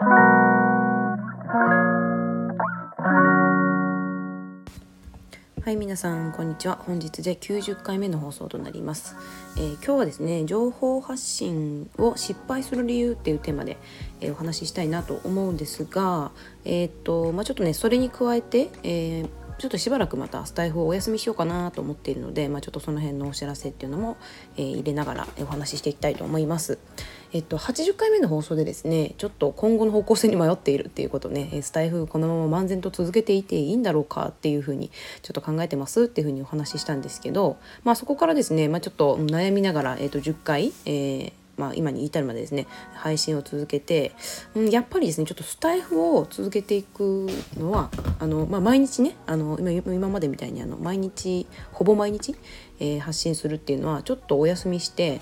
はい皆さんこんにちは。本日で90回目の放送となります、えー、今日はですね情報発信を失敗する理由っていうテーマで、えー、お話ししたいなと思うんですがえっ、とまあちょっとねそれに加えて、えーちょっとしばらくまたスタイフをお休みしようかなと思っているので、まあ、ちょっとその辺のお知らせっていうのも、えー、入れながらお話ししていきたいと思います。えっと、80回目の放送でですねちょっと今後の方向性に迷っているっていうことねスタイフこのまま漫然と続けていていいんだろうかっていうふうにちょっと考えてますっていうふうにお話ししたんですけど、まあ、そこからですね、まあ、ちょっと悩みながら、えっと、10回、えーまあ、今に至るまでですね配信を続けて、うん、やっぱりですねちょっとスタイフを続けていくのはあの、まあ、毎日ねあの今今までみたいにあの毎日ほぼ毎日、えー、発信するっていうのはちょっとお休みして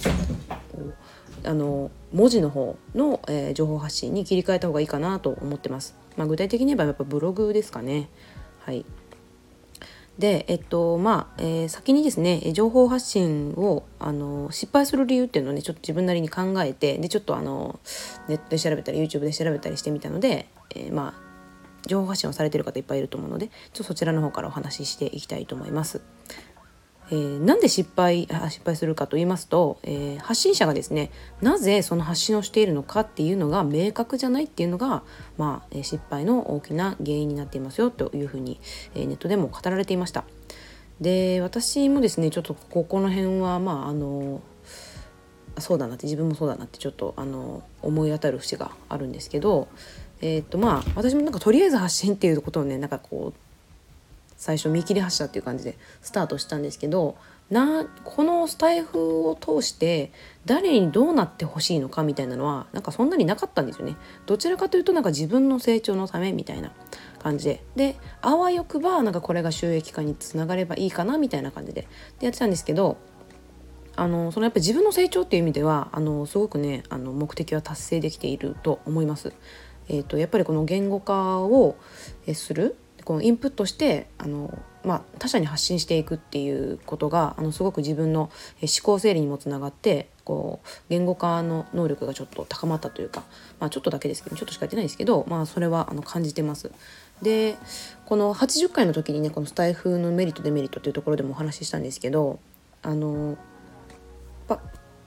あの文字の方の、えー、情報発信に切り替えた方がいいかなと思ってます。まあ、具体的に言えばやっぱブログですかね。はいで、えっとまあえー、先にですね情報発信をあの失敗する理由っていうのをねちょっと自分なりに考えてでちょっとあのネットで調べたり YouTube で調べたりしてみたので、えー、まあ情報発信をされてる方いっぱいいると思うのでちょっとそちらの方からお話ししていきたいと思います。えー、なんで失敗あ失敗するかと言いますと、えー、発信者がですねなぜその発信をしているのかっていうのが明確じゃないっていうのが、まあ、失敗の大きな原因になっていますよというふうに、えー、ネットでも語られていました。で私もですねちょっとここの辺はまああのそうだなって自分もそうだなってちょっとあの思い当たる節があるんですけどえっ、とまあ私もなんかとりあえず発信っていうことをねなんかこう最初見切り発車っていう感じでスタートしたんですけどなこのスタイフを通して誰にどうなってほしいのかみたいなのはなんかそんなになかったんですよね。どちらかというとなんか自分の成長のためみたいな感じでであわよくばなんかこれが収益化につながればいいかなみたいな感じででやってたんですけどあのそのやっぱ自分の成長っていう意味ではあのすごくねあの目的は達成できていると思います。えーとやっぱりこの言語化をするこのインプットしてあの、まあ、他者に発信していくっていうことがあのすごく自分の思考整理にもつながってこう言語化の能力がちょっと高まったというか、まあ、ちょっとだけですけどちょっとしかやってないですけど、まあ、それはあの感じてます。でこの80回の時にねこのスタイフのメリットデメリットっていうところでもお話ししたんですけどあの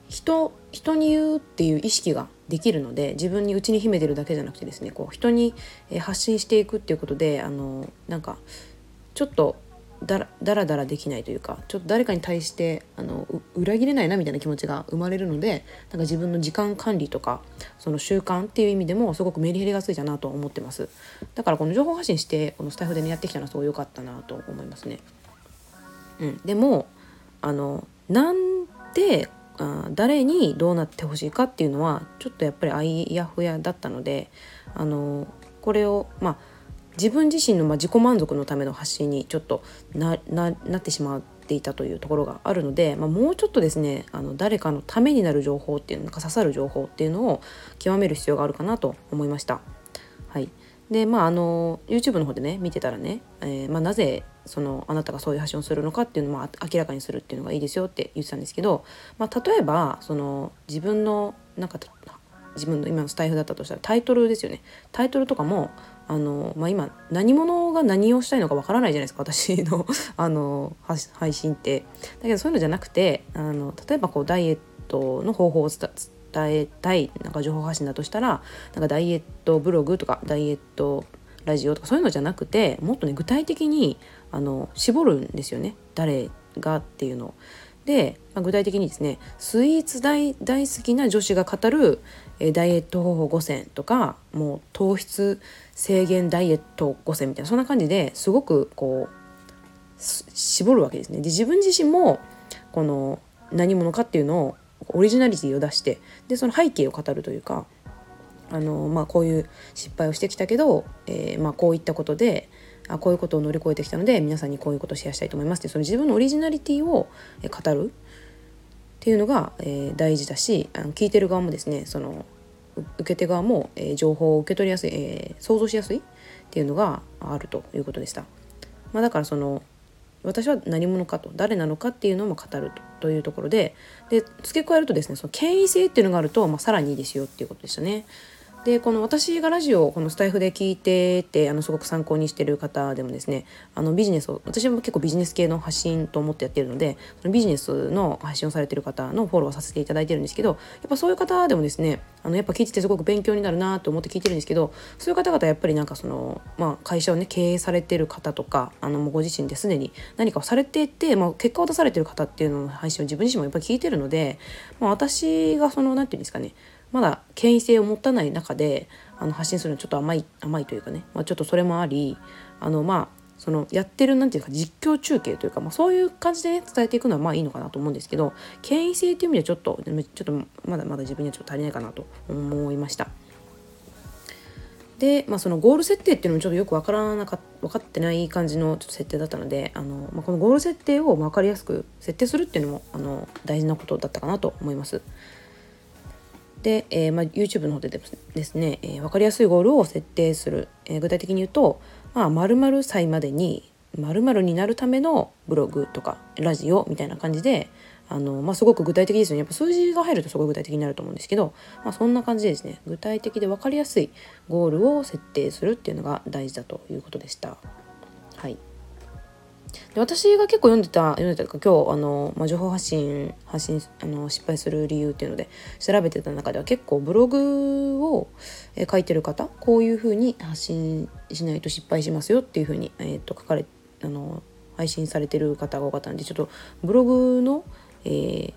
人人に言うっていう意識ができるので自分に内に秘めてるだけじゃなくてですねこう人に発信していくっていうことであのなんかちょっとだらだらだらできないというかちょっと誰かに対してあの裏切れないなみたいな気持ちが生まれるのでなんか自分の時間管理とかその習慣っていう意味でもすごくメリヘリがついたなと思ってます。だからこの情報発信してこのスタイフでねやってきたのはすごい良かったなと思いますね。うん。でもあのなんであ誰にどうなってほしいかっていうのはちょっとやっぱりあいやふやだったのであのこれをまあ自分自身のま自己満足のための発信にちょっとなってしまっていたというところがあるので、まあ、もうちょっとですねあの誰かのためになる情報っていうのか刺さる情報っていうのを極める必要があるかなと思いました。はいでまああの YouTube の方でね見てたらね、えー、まあ、なぜそのあなたがそういう発信をするのかっていうのも明らかにするっていうのがいいですよって言ってたんですけど、まあ、例えばその自分のなんか自分の今のスタイフだったとしたらタイトルですよねタイトルとかもあの、まあ、今何者が何をしたいのかわからないじゃないですか私の あの配信って。だけどそういうのじゃなくてあの例えばこうダイエットの方法を伝伝えたいなんか情報発信だとしたらなんかダイエットブログとかダイエットラジオとかそういうのじゃなくてもっとね具体的にあの絞るんですよね誰がっていうのを。で、まあ、具体的にですねスイーツ大大好きな女子が語る、えダイエット方法5選とかもう糖質制限ダイエット5選みたいなそんな感じですごくこう絞るわけですね。で自分自身もこの何者かっていうのをオリジナリティを出してでその背景を語るというかあの、まあ、こういう失敗をしてきたけど、えー、まあ、こういったことであこういうことを乗り越えてきたので皆さんにこういうことをシェアしたいと思いますってその自分のオリジナリティを語るっていうのが、えー、大事だしあの聞いてる側もですねその受け手側も、えー、情報を受け取りやすい、え、想像しやすいっていうのがあるということでした。まあ、だからその私は何者かと誰なのかっていうのも語るというところでで付け加えるとですねその権威性っていうのがあると、まあ、さらにいいですよっていうことでしたね。でこの私がラジオをこのスタイフで聞いててあのすごく参考にしてる方でもですねあのビジネスを私も結構ビジネス系の発信と思ってやってるのでそのビジネスの発信をされてる方のフォローさせていただいてるんですけどやっぱそういう方でもですねあのやっぱ聞いててすごく勉強になるなと思って聞いてるんですけどそういう方々やっぱりなんかその、まあ、会社をね経営されてる方とかあのもうご自身ですでに何かをされていて、まあ、結果を出されてる方っていうのの配信を自分自身もやっぱり聞いてるので、まあ、私がその何て言うんですかねまだ権威性を持たない中であの発信するのちょっと甘い甘いというかね、まあ、ちょっとそれもありあのまあそのやってるなんていうか実況中継というか、まあ、そういう感じで、ね、伝えていくのはまあいいのかなと思うんですけど権威性という意味ではちょっとちょっとまだまだ自分にはちょっと足りないかなと思いました。で、まあ、そのゴール設定っていうのもちょっとよく分からなか分かってない感じのちょっと設定だったのであの、まあ、このゴール設定を分かりやすく設定するっていうのもあの大事なことだったかなと思います。で、えーまあ、YouTube の方でですね、えー、分かりやすいゴールを設定する、えー、具体的に言うと、まあ、〇〇歳までに〇〇になるためのブログとかラジオみたいな感じであの、まあ、すごく具体的ですよね。やっぱ数字が入るとすごい具体的になると思うんですけど、まあ、そんな感じでですね具体的で分かりやすいゴールを設定するっていうのが大事だということでした。はい。で私が結構読んでた読んでたか今日あの、まあ、情報発信発信あの失敗する理由っていうので調べてた中では結構ブログを、え書いてる方こういうふうに発信しないと失敗しますよっていうふうに、えー、と書かれあの配信されてる方が多かったんでちょっとブログの、えー、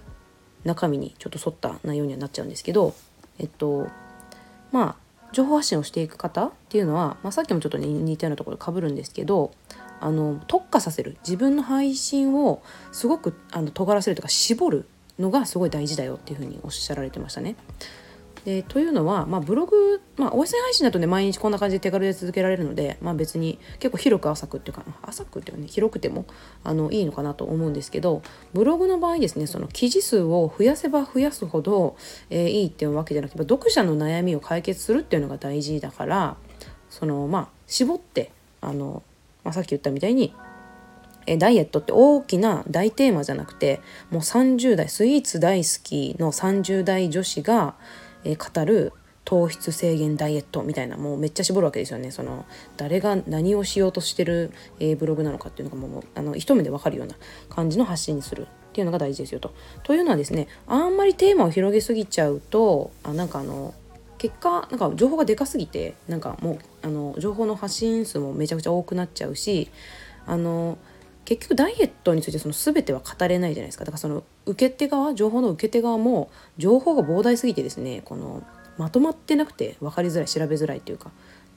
中身にちょっと沿った内容にはなっちゃうんですけどえっとまあ情報発信をしていく方っていうのは、まあ、さっきもちょっと、似たようなところかぶるんですけどあの特化させる自分の配信をすごくあの尖らせるとか絞るのがすごい大事だよっていうふうにおっしゃられてましたね。でというのは、まあ、ブログ、まあ、音声配信だとね毎日こんな感じで手軽で続けられるので、まあ、別に結構広く浅くっていうか浅くっていうかね広くてもあのいいのかなと思うんですけどブログの場合ですねその記事数を増やせば増やすほど、えー、いいっていうわけじゃなくて読者の悩みを解決するっていうのが大事だからそのまあ絞ってあのまあ、さっき言ったみたいにえダイエットって大きな大テーマじゃなくてもう30代スイーツ大好きの30代女子が、え語る糖質制限ダイエットみたいなもうめっちゃ絞るわけですよねその誰が何をしようとしてる、え、ブログなのかっていうのがもうあの一目でわかるような感じの発信にするっていうのが大事ですよと。というのはですねあんまりテーマを広げすぎちゃうとあなんかあの結果なんか情報がでかすぎてなんかもうあの情報の発信数もめちゃくちゃ多くなっちゃうしあの結局ダイエットについてその全ては語れないじゃないですかだからその受け手側情報の受け手側も情報が膨大すぎてですねこのまとまってなくて分かりづらい調べづらいっていうか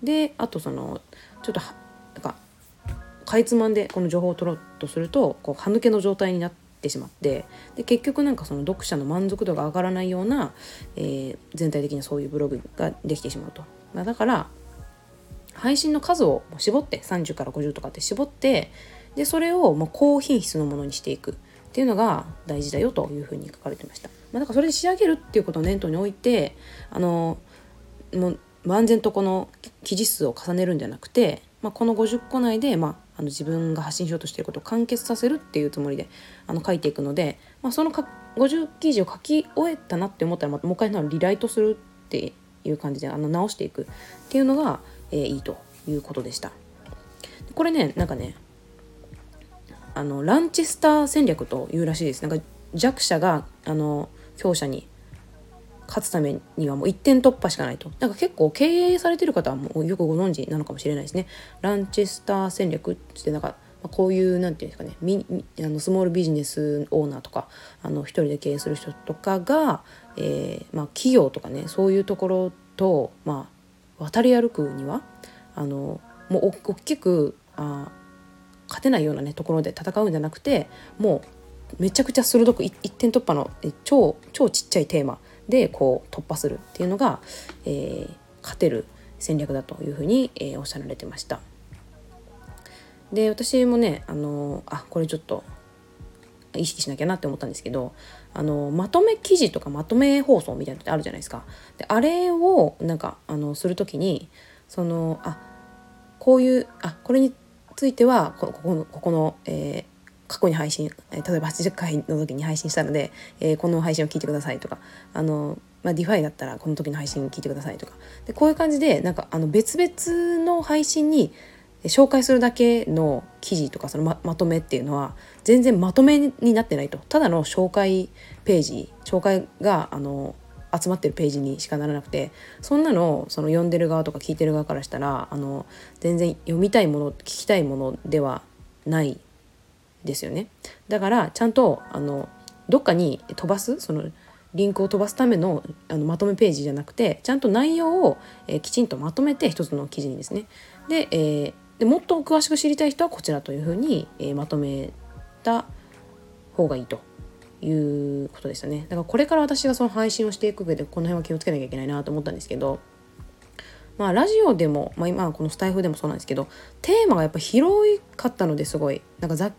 であとそのちょっとなんかかいつまんでこの情報を取ろうとするとこう歯抜けの状態になってしまってで結局なんかその読者の満足度が上がらないような、えー、全体的にそういうブログができてしまうと。だから配信の数を絞って30から50とかって絞ってでそれをもう高品質のものにしていくっていうのが大事だよというふうに書かれてました。まあ、だからそれで仕上げるっていうことを念頭に置いてあのもう万全とこの記事数を重ねるんじゃなくて、まあ、この50個内で、まあ、あの自分が発信しようとしていることを完結させるっていうつもりであの書いていくので、まあ、そのか50記事を書き終えたなって思ったらまたもう一回リライトするっていう感じであの直していくっていうのが、えー、いいということでした。これねなんかねあのランチスター戦略というらしいです。なんか弱者があの強者に勝つためにはもう1点突破しかないと。なんか結構経営されてる方はもうよくご存知なのかもしれないですね。ランチスター戦略ってなんかこういう何て言うんですかねあのスモールビジネスオーナーとかあの一人で経営する人とかが、えー、まあ、企業とかねそういうところと、まあ、渡り歩くにはあのもう大きくあ勝てないようなねところで戦うんじゃなくてもうめちゃくちゃ鋭く一点突破の超超ちっちゃいテーマでこう突破するっていうのが、えー、勝てる戦略だというふうに、えー、おっしゃられてました。で私もねあのあこれちょっと意識しなきゃなって思ったんですけどあのまとめ記事とかまとめ放送みたいなのってあるじゃないですか。であれをなんかあのする時にそのあこういうあこれについてはここのここの、えー、過去に配信、え例えば80回の時に配信したので、えー、この配信を聞いてくださいとかあのまあ、 DeFi だったらこの時の配信聞いてくださいとか。でこういう感じでなんかあの別々の配信に紹介するだけの記事とかそのままとめっていうのは全然まとめになってないと。ただの紹介ページ紹介があの集まってるページにしかならなくてそんなのその読んでる側とか聞いてる側からしたらあの全然読みたいもの聞きたいものではないですよね。だからちゃんとあのどっかに飛ばすそのリンクを飛ばすためのあのまとめページじゃなくてちゃんと内容を、えー、きちんとまとめて一つの記事にですね。で,、えー、でもっと詳しく知りたい人はこちらというふうに、えー、まとめた方がいいと。いうことでしたね。だからこれから私がその配信をしていく上でこの辺は気をつけなきゃいけないなと思ったんですけどまあラジオでも、まあ、今このスタイフでもそうなんですけどテーマがやっぱ広かったのですごい。なんかざっ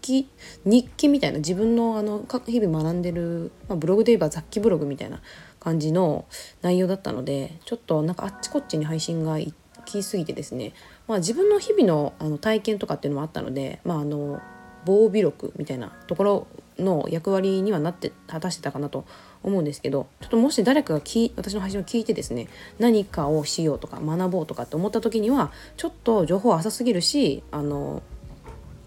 記日記みたいな自分のあの日々学んでる、まあ、ブログで言えば雑記ブログみたいな感じの内容だったのでちょっとなんかあっちこっちに配信が行き過ぎてですね、まあ、自分の日々のあの体験とかっていうのもあったので、まあ、あの防備録みたいなところの役割にはなって果たしてたかなと思うんですけどちょっともし誰かがき私の配信を聞いてですね何かをしようとか学ぼうとかって思った時にはちょっと情報浅すぎるしあの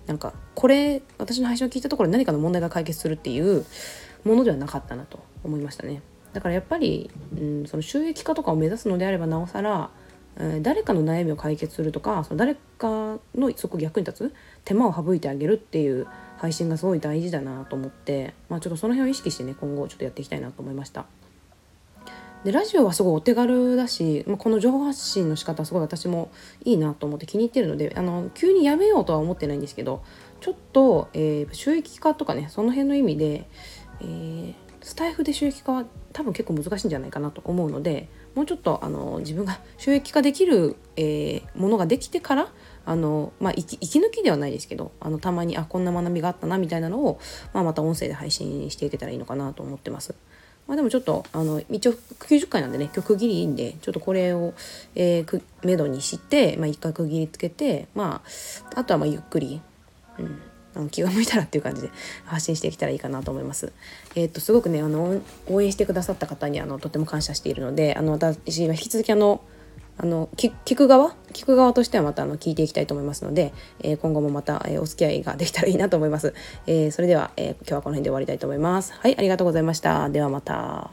なんかこれ私の配信を聞いたところ何かの問題が解決するっていうものではなかったなと思いましたね。だからやっぱり、うん、その収益化とかを目指すのであればなおさら、え、誰かの悩みを解決するとかその誰かのそこ役に立つ手間を省いてあげるっていう配信がすごい大事だなと思って、まあ、ちょっとその辺を意識してね今後ちょっとやっていきたいなと思いました。でラジオはすごいお手軽だし、まあ、この情報発信の仕方すごい私もいいなと思って気に入ってるのであの急にやめようとは思ってないんですけどちょっと、えー、収益化とかねその辺の意味で、えー、スタイフで収益化は多分結構難しいんじゃないかなと思うのでもうちょっとあの自分が 収益化できる、えー、ものができてからあの、まあ、息抜きではないですけどあのたまにあこんな学びがあったなみたいなのを、まあ、また音声で配信していけたらいいのかなと思ってます。まあ、でもちょっとあの一応90回なんでね今日区切りいいんでちょっとこれを、えー、めどにして、まあ、一回区切りつけて、まあ、あとはまあゆっくり、うん、あの気が向いたらっていう感じで発信していけたらいいかなと思います。えっ、とすごくねあの応援してくださった方にあのとても感謝しているのであの私は引き続きあのあの聞く側？聞く側としてはまたあの聞いていきたいと思いますので、えー、今後もまた、えー、お付き合いができたらいいなと思います、えー、それでは、え今日はこの辺で終わりたいと思います。はいありがとうございました。ではまた。